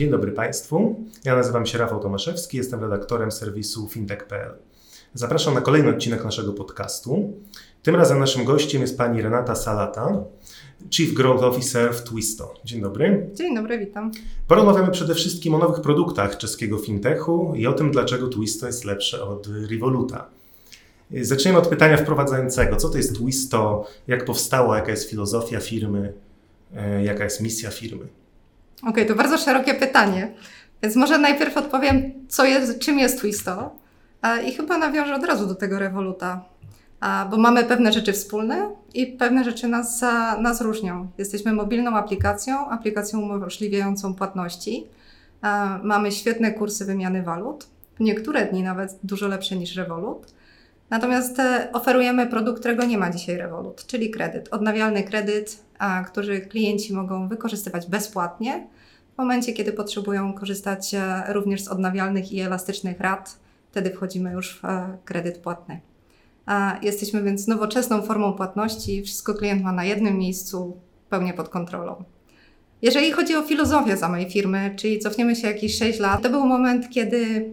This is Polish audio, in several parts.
Dzień dobry Państwu. Ja nazywam się Rafał Tomaszewski, jestem redaktorem serwisu fintech.pl. Zapraszam na kolejny odcinek naszego podcastu. Tym razem naszym gościem jest pani Renata Salata, Chief Growth Officer w Twisto. Dzień dobry. Dzień dobry, witam. Porozmawiamy przede wszystkim o nowych produktach czeskiego fintechu i o tym, dlaczego Twisto jest lepsze od Revoluta. Zaczniemy od pytania wprowadzającego. Co to jest Twisto? Jak powstało? Jaka jest filozofia firmy? E, jaka jest misja firmy? Okej, okay, to bardzo szerokie pytanie. Więc może najpierw odpowiem, co jest, czym jest Twisto. I chyba nawiążę od razu do tego Revoluta, bo mamy pewne rzeczy wspólne i pewne rzeczy nas, nas różnią. Jesteśmy mobilną aplikacją, aplikacją umożliwiającą płatności. Mamy świetne kursy wymiany walut, niektóre dni nawet dużo lepsze niż Revolut. Natomiast e, oferujemy produkt, którego nie ma dzisiaj Revolut, czyli kredyt, odnawialny kredyt, który klienci mogą wykorzystywać bezpłatnie w momencie, kiedy potrzebują korzystać e, również z odnawialnych i elastycznych rat. Wtedy wchodzimy już w e, kredyt płatny. Jesteśmy więc nowoczesną formą płatności, wszystko klient ma na jednym miejscu, pełnie pod kontrolą. Jeżeli chodzi o filozofię samej firmy, czyli cofniemy się jakieś 6 lat, to był moment, kiedy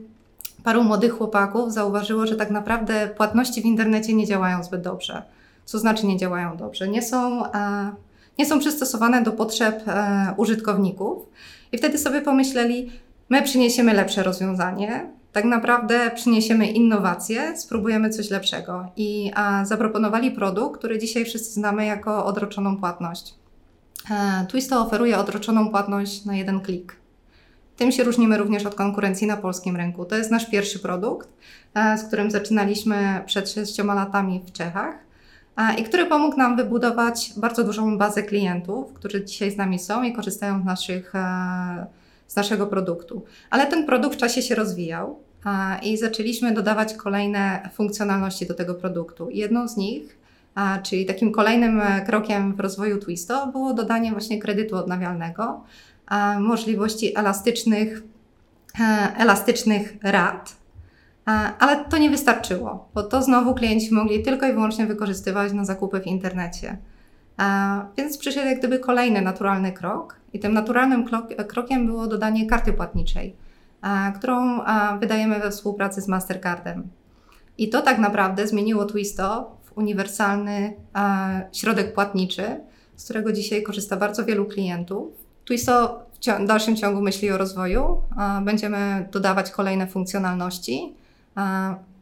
paru młodych chłopaków zauważyło, że tak naprawdę płatności w internecie nie działają zbyt dobrze. Co znaczy nie działają dobrze? Nie są, e, nie są przystosowane do potrzeb e, użytkowników. I wtedy sobie pomyśleli, my przyniesiemy lepsze rozwiązanie, tak naprawdę przyniesiemy innowacje, spróbujemy coś lepszego. I zaproponowali produkt, który dzisiaj wszyscy znamy jako odroczoną płatność. E, Twisto oferuje odroczoną płatność na jeden klik. Tym się różnimy również od konkurencji na polskim rynku. To jest nasz pierwszy produkt, e, z którym zaczynaliśmy przed sześcioma latami w Czechach i który pomógł nam wybudować bardzo dużą bazę klientów, którzy dzisiaj z nami są i korzystają z, naszych, e, z naszego produktu. Ale ten produkt w czasie się rozwijał i zaczęliśmy dodawać kolejne funkcjonalności do tego produktu. Jedną z nich, czyli takim kolejnym krokiem w rozwoju Twisto, było dodanie właśnie kredytu odnawialnego możliwości elastycznych, e, elastycznych rad. E, ale to nie wystarczyło, bo to znowu klienci mogli tylko i wyłącznie wykorzystywać na zakupy w internecie. E, więc przyszedł jak gdyby kolejny naturalny krok, i tym naturalnym krokiem było dodanie karty płatniczej, którą wydajemy we współpracy z Mastercardem. I to tak naprawdę zmieniło Twisto w uniwersalny środek płatniczy, z którego dzisiaj korzysta bardzo wielu klientów Twisto w dalszym ciągu myśli o rozwoju. Będziemy dodawać kolejne funkcjonalności.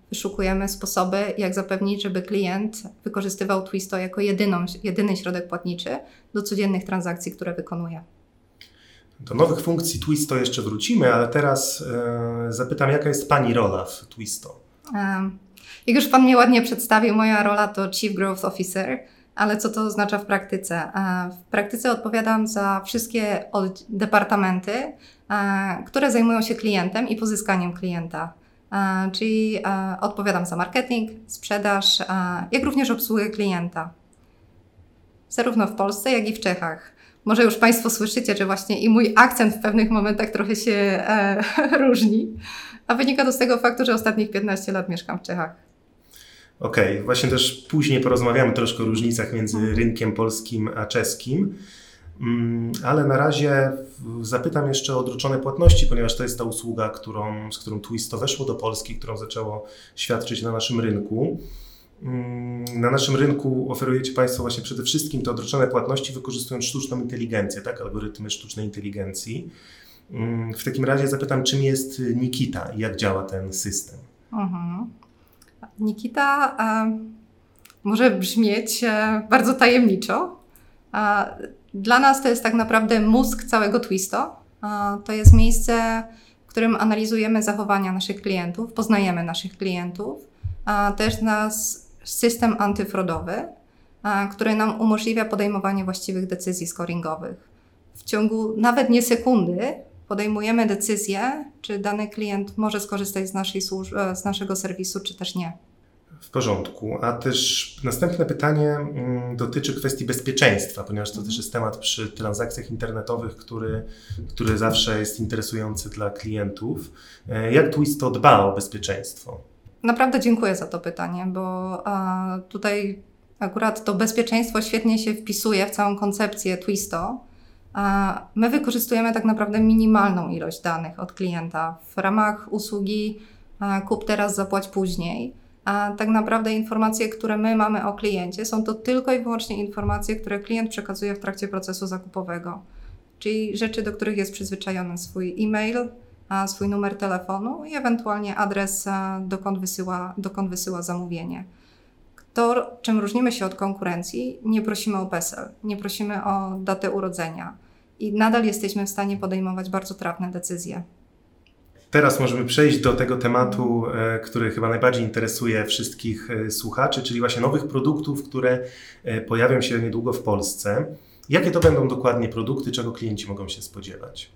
Wyszukujemy sposoby, jak zapewnić, żeby klient wykorzystywał Twisto jako jedyną, jedyny środek płatniczy do codziennych transakcji, które wykonuje. Do nowych funkcji Twisto jeszcze wrócimy, ale teraz e, zapytam, jaka jest Pani rola w Twisto? Jak już Pan mnie ładnie przedstawił, moja rola to Chief Growth Officer ale co to oznacza w praktyce? E, w praktyce odpowiadam za wszystkie departamenty, e, które zajmują się klientem i pozyskaniem klienta. E, czyli odpowiadam za marketing, sprzedaż, jak również obsługę klienta. Zarówno w Polsce, jak i w Czechach. Może już Państwo słyszycie, że właśnie i mój akcent w pewnych momentach trochę się różni, a wynika to z tego faktu, że ostatnich 15 lat mieszkam w Czechach. Okej, okay. właśnie też później porozmawiamy troszkę o różnicach między mhm. rynkiem polskim a czeskim. Mm, ale na razie zapytam jeszcze o odroczone płatności, ponieważ to jest ta usługa, którą, z którą Twisto weszło do Polski, którą zaczęło świadczyć na naszym rynku. Mm, na naszym rynku oferujecie Państwo właśnie przede wszystkim te odroczone płatności wykorzystując sztuczną inteligencję, tak? algorytmy sztucznej inteligencji. Mm, w takim razie zapytam, czym jest Nikita i jak działa ten system? Mhm. Nikita e, może brzmieć e, bardzo tajemniczo. Dla nas to jest tak naprawdę mózg całego Twisto. To jest miejsce, w którym analizujemy zachowania naszych klientów, poznajemy naszych klientów. Też nas system antyfrodowy, który nam umożliwia podejmowanie właściwych decyzji scoringowych. W ciągu nawet nie sekundy podejmujemy decyzję, czy dany klient może skorzystać z, naszej z naszego serwisu, czy też nie. W porządku. A też następne pytanie mm, dotyczy kwestii bezpieczeństwa, ponieważ to też jest temat przy transakcjach internetowych, który, który zawsze jest interesujący dla klientów. E, jak Twisto dba o bezpieczeństwo? Naprawdę dziękuję za to pytanie, bo tutaj akurat to bezpieczeństwo świetnie się wpisuje w całą koncepcję Twisto My wykorzystujemy tak naprawdę minimalną ilość danych od klienta w ramach usługi kup teraz, zapłać później. A tak naprawdę informacje, które my mamy o kliencie, są to tylko i wyłącznie informacje, które klient przekazuje w trakcie procesu zakupowego. Czyli rzeczy, do których jest przyzwyczajony swój e-mail, swój numer telefonu i ewentualnie adres, dokąd wysyła, dokąd wysyła zamówienie. To, czym różnimy się od konkurencji, nie prosimy o PESEL, nie prosimy o datę urodzenia i nadal jesteśmy w stanie podejmować bardzo trafne decyzje. Teraz możemy przejść do tego tematu, e, który chyba najbardziej interesuje wszystkich e, słuchaczy, czyli właśnie nowych produktów, które e, pojawią się niedługo w Polsce. Jakie to będą dokładnie produkty, czego klienci mogą się spodziewać?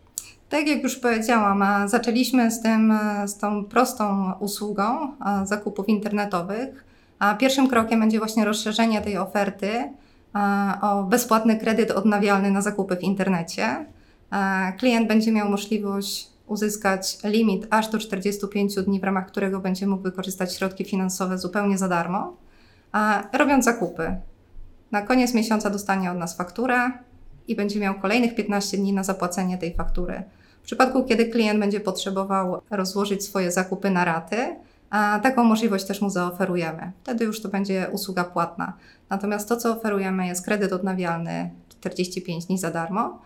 Tak jak już powiedziałam, zaczęliśmy z, tym, z tą prostą usługą zakupów internetowych. Pierwszym krokiem będzie właśnie rozszerzenie tej oferty o bezpłatny kredyt odnawialny na zakupy w internecie. Klient będzie miał możliwość uzyskać limit aż do 45 dni, w ramach którego będzie mógł wykorzystać środki finansowe zupełnie za darmo, robiąc zakupy. Na koniec miesiąca dostanie od nas fakturę i będzie miał kolejnych 15 dni na zapłacenie tej faktury. W przypadku, kiedy klient będzie potrzebował rozłożyć swoje zakupy na raty, a taką możliwość też mu zaoferujemy. Wtedy już to będzie usługa płatna. Natomiast to, co oferujemy, jest kredyt odnawialny 45 dni za darmo.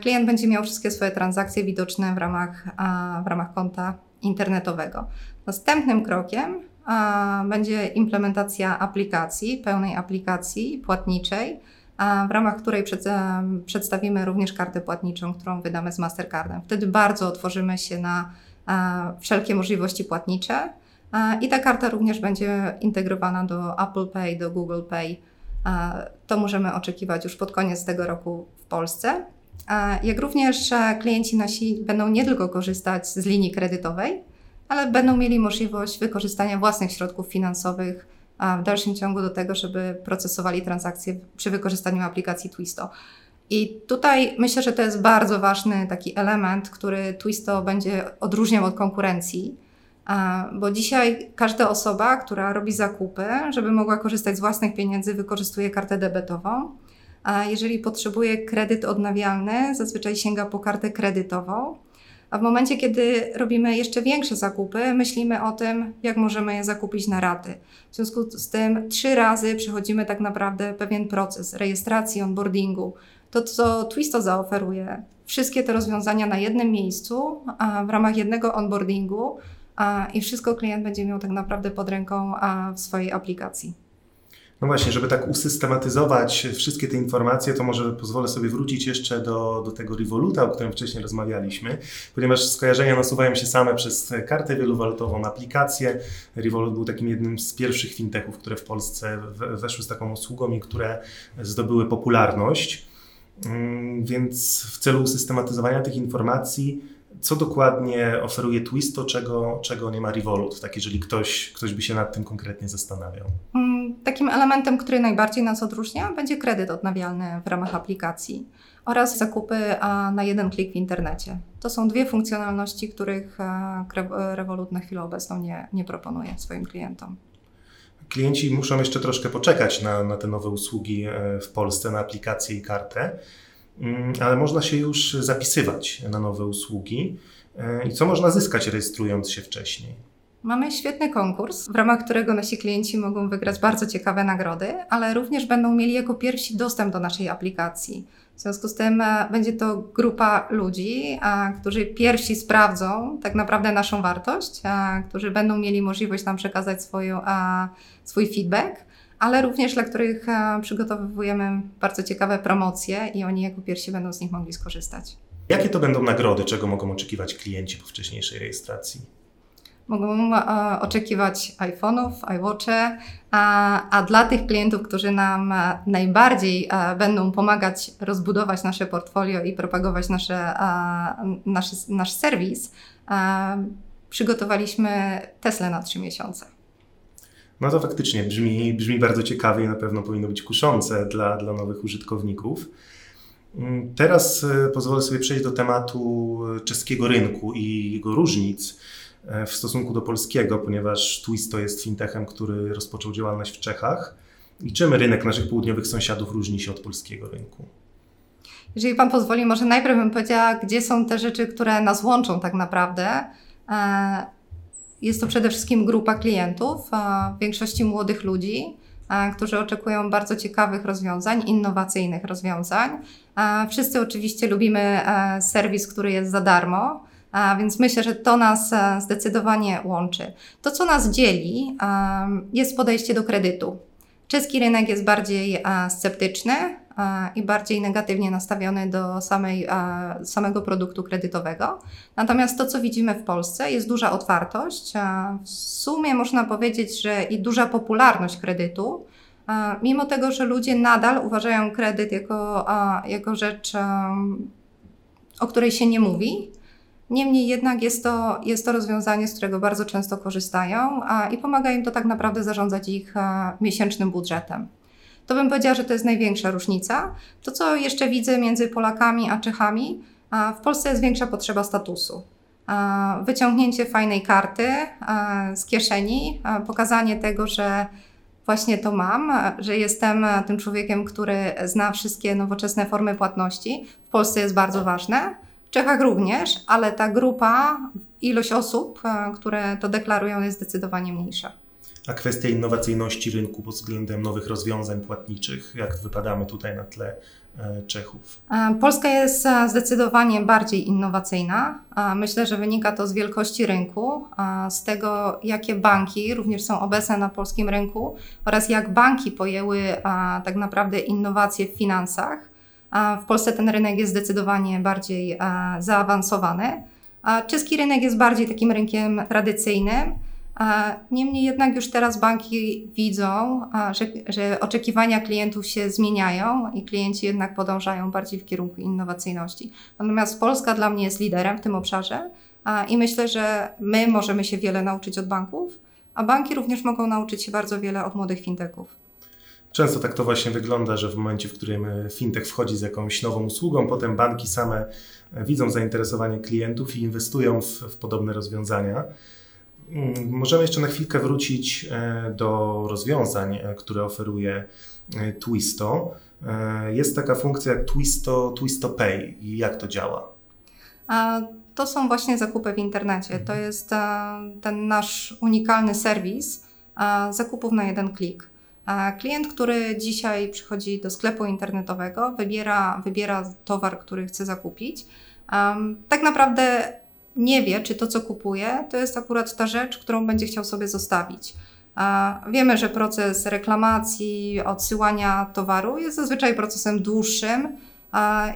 Klient będzie miał wszystkie swoje transakcje widoczne w ramach, w ramach konta internetowego. Następnym krokiem będzie implementacja aplikacji, pełnej aplikacji płatniczej, w ramach której przedstawimy również kartę płatniczą, którą wydamy z Mastercardem. Wtedy bardzo otworzymy się na wszelkie możliwości płatnicze i ta karta również będzie integrowana do Apple Pay, do Google Pay. To możemy oczekiwać już pod koniec tego roku w Polsce. Jak również klienci nasi będą nie tylko korzystać z linii kredytowej, ale będą mieli możliwość wykorzystania własnych środków finansowych w dalszym ciągu do tego, żeby procesowali transakcje przy wykorzystaniu aplikacji Twisto. I tutaj myślę, że to jest bardzo ważny taki element, który Twisto będzie odróżniał od konkurencji, bo dzisiaj każda osoba, która robi zakupy, żeby mogła korzystać z własnych pieniędzy, wykorzystuje kartę debetową. A jeżeli potrzebuje kredyt odnawialny, zazwyczaj sięga po kartę kredytową. A w momencie, kiedy robimy jeszcze większe zakupy, myślimy o tym, jak możemy je zakupić na raty. W związku z tym trzy razy przechodzimy tak naprawdę pewien proces rejestracji, onboardingu. To, co Twisto zaoferuje, wszystkie te rozwiązania na jednym miejscu, w ramach jednego onboardingu i wszystko klient będzie miał tak naprawdę pod ręką w swojej aplikacji. No właśnie, żeby tak usystematyzować wszystkie te informacje, to może pozwolę sobie wrócić jeszcze do, do tego Revoluta, o którym wcześniej rozmawialiśmy, ponieważ skojarzenia nasuwają się same przez kartę wielowalutową, aplikację. Revolut był takim jednym z pierwszych fintechów, które w Polsce weszły z taką usługą i które zdobyły popularność. Mm, więc w celu usystematyzowania tych informacji co dokładnie oferuje Twisto, czego, czego nie ma Revolut, tak jeżeli ktoś, ktoś by się nad tym konkretnie zastanawiał? Takim elementem, który najbardziej nas odróżnia, będzie kredyt odnawialny w ramach aplikacji oraz zakupy na jeden klik w internecie. To są dwie funkcjonalności, których Revolut na chwilę obecną nie, nie proponuje swoim klientom. Klienci muszą jeszcze troszkę poczekać na, na te nowe usługi e, w Polsce, na aplikację i kartę. Mm, ale można się już zapisywać na nowe usługi. E, I co można zyskać rejestrując się wcześniej? Mamy świetny konkurs, w ramach którego nasi klienci mogą wygrać bardzo ciekawe nagrody, ale również będą mieli jako pierwsi dostęp do naszej aplikacji. W związku z tym e, będzie to grupa ludzi, którzy pierwsi sprawdzą tak naprawdę naszą wartość, którzy będą mieli możliwość nam przekazać swoją, swój feedback ale również dla których e, przygotowujemy bardzo ciekawe promocje i oni jako pierwsi będą z nich mogli skorzystać. Jakie to będą nagrody, czego mogą oczekiwać klienci po wcześniejszej rejestracji? Mogą e, oczekiwać iPhone'ów, iWatche, a, a dla tych klientów, którzy nam e, najbardziej będą pomagać rozbudować nasze portfolio i propagować nasze, nasz, nasz serwis, przygotowaliśmy Tesla na 3 miesiące. No to faktycznie brzmi, brzmi bardzo ciekawie i na pewno powinno być kuszące dla, dla nowych użytkowników. Mm, teraz e, pozwolę sobie przejść do tematu czeskiego rynku i jego różnic e, w stosunku do polskiego, ponieważ Twisto jest fintechem, który rozpoczął działalność w Czechach. I czym rynek naszych południowych sąsiadów różni się od polskiego rynku? Jeżeli Pan pozwoli, może najpierw bym powiedziała, gdzie są te rzeczy, które nas łączą tak naprawdę. E, jest to przede wszystkim grupa klientów, w większości młodych ludzi, którzy oczekują bardzo ciekawych rozwiązań, innowacyjnych rozwiązań. Wszyscy oczywiście lubimy e, serwis, który jest za darmo. Więc myślę, że to nas e, zdecydowanie łączy. To, co nas dzieli, jest podejście do kredytu. Czeski rynek jest bardziej e, sceptyczny i bardziej negatywnie nastawiony do samej, samego produktu kredytowego. Natomiast to, co widzimy w Polsce, jest duża otwartość. W sumie można powiedzieć, że i duża popularność kredytu. Mimo tego, że ludzie nadal uważają kredyt jako, jako rzecz, o której się nie mówi, Niemniej jednak jest to, jest to rozwiązanie, z którego bardzo często korzystają a, i pomaga im to tak naprawdę zarządzać ich a, miesięcznym budżetem. To bym powiedziała, że to jest największa różnica. To, co jeszcze widzę między Polakami a Czechami, a, w Polsce jest większa potrzeba statusu. Wyciągnięcie fajnej karty z kieszeni, pokazanie tego, że właśnie to mam, że jestem tym człowiekiem, który zna wszystkie nowoczesne formy płatności, w Polsce jest bardzo ważne. W Czechach również, ale ta grupa, ilość osób, e, które to deklarują, jest zdecydowanie mniejsza. A kwestia innowacyjności rynku pod względem nowych rozwiązań płatniczych, jak wypadamy tutaj na tle e, Czechów? E, Polska jest zdecydowanie bardziej innowacyjna. Myślę, że wynika to z wielkości rynku, z tego, jakie banki również są obecne na polskim rynku oraz jak banki pojęły tak naprawdę innowacje w finansach. W Polsce ten rynek jest zdecydowanie bardziej e, zaawansowany. Czeski rynek jest bardziej takim rynkiem tradycyjnym. Niemniej jednak już teraz banki widzą, że, że, oczekiwania klientów się zmieniają i klienci jednak podążają bardziej w kierunku innowacyjności. Natomiast Polska dla mnie jest liderem w tym obszarze i myślę, że my możemy się wiele nauczyć od banków, a banki również mogą nauczyć się bardzo wiele od młodych fintechów. Często tak to właśnie wygląda, że w momencie, w którym e, fintech wchodzi z jakąś nową usługą, potem banki same e, widzą zainteresowanie klientów i inwestują w, w podobne rozwiązania. Mm, możemy jeszcze na chwilkę wrócić e, do rozwiązań, które oferuje Twisto. Jest taka funkcja jak Twisto, Twisto Pay i jak to działa? A to są właśnie zakupy w internecie. To jest ten nasz unikalny serwis zakupów na jeden klik. Klient, który dzisiaj przychodzi do sklepu internetowego, wybiera, wybiera towar, który chce zakupić, tak naprawdę nie wie, czy to, co kupuje, to jest akurat ta rzecz, którą będzie chciał sobie zostawić. Wiemy, że proces reklamacji, odsyłania towaru jest zazwyczaj procesem dłuższym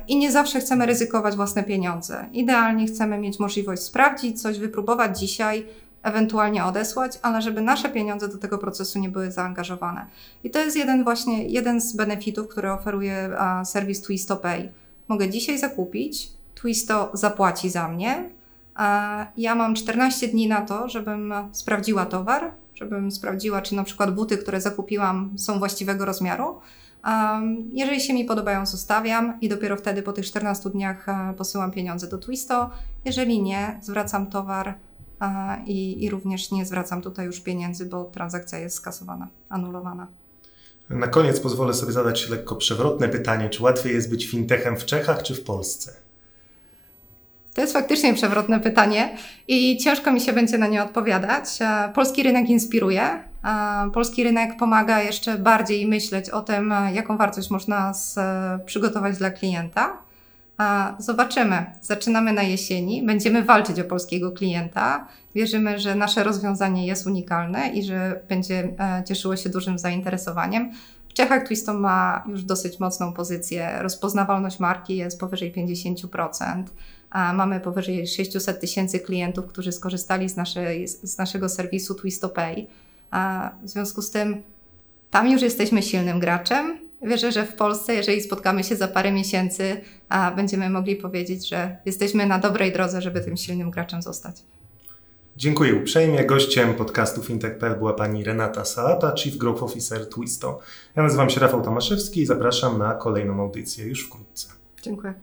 i nie zawsze chcemy ryzykować własne pieniądze. Idealnie chcemy mieć możliwość sprawdzić coś, wypróbować dzisiaj, ewentualnie odesłać, ale żeby nasze pieniądze do tego procesu nie były zaangażowane. I to jest jeden właśnie, jeden z benefitów, który oferuje a, serwis Twisto Pay. Mogę dzisiaj zakupić, Twisto zapłaci za mnie, a ja mam 14 dni na to, żebym sprawdziła towar, żebym sprawdziła, czy na przykład buty, które zakupiłam, są właściwego rozmiaru. Jeżeli się mi podobają, zostawiam i dopiero wtedy po tych 14 dniach posyłam pieniądze do Twisto. Jeżeli nie, zwracam towar i, i również nie zwracam tutaj już pieniędzy, bo transakcja jest skasowana, anulowana. Na koniec pozwolę sobie zadać lekko przewrotne pytanie: czy łatwiej jest być fintechem w Czechach czy w Polsce? To jest faktycznie przewrotne pytanie i ciężko mi się będzie na nie odpowiadać. E, polski rynek inspiruje. E, polski rynek pomaga jeszcze bardziej myśleć o tym, jaką wartość można przygotować dla klienta. Zobaczymy. Zaczynamy na jesieni. Będziemy walczyć o polskiego klienta. Wierzymy, że nasze rozwiązanie jest unikalne i że będzie e, cieszyło się dużym zainteresowaniem. W Czechach Twisto ma już dosyć mocną pozycję. Rozpoznawalność marki jest powyżej 50%. Mamy powyżej 600 tysięcy klientów, którzy skorzystali z, naszej, z naszego serwisu Twisto Pay. W związku z tym tam już jesteśmy silnym graczem Wierzę, że w Polsce, jeżeli spotkamy się za parę miesięcy, a będziemy mogli powiedzieć, że jesteśmy na dobrej drodze, żeby tym silnym graczem zostać. Dziękuję uprzejmie. Gościem podcastu FinTech.pl była pani Renata Salata, Chief Growth Officer Twisto. Ja nazywam się Rafał Tomaszewski i zapraszam na kolejną audycję już wkrótce. Dziękuję.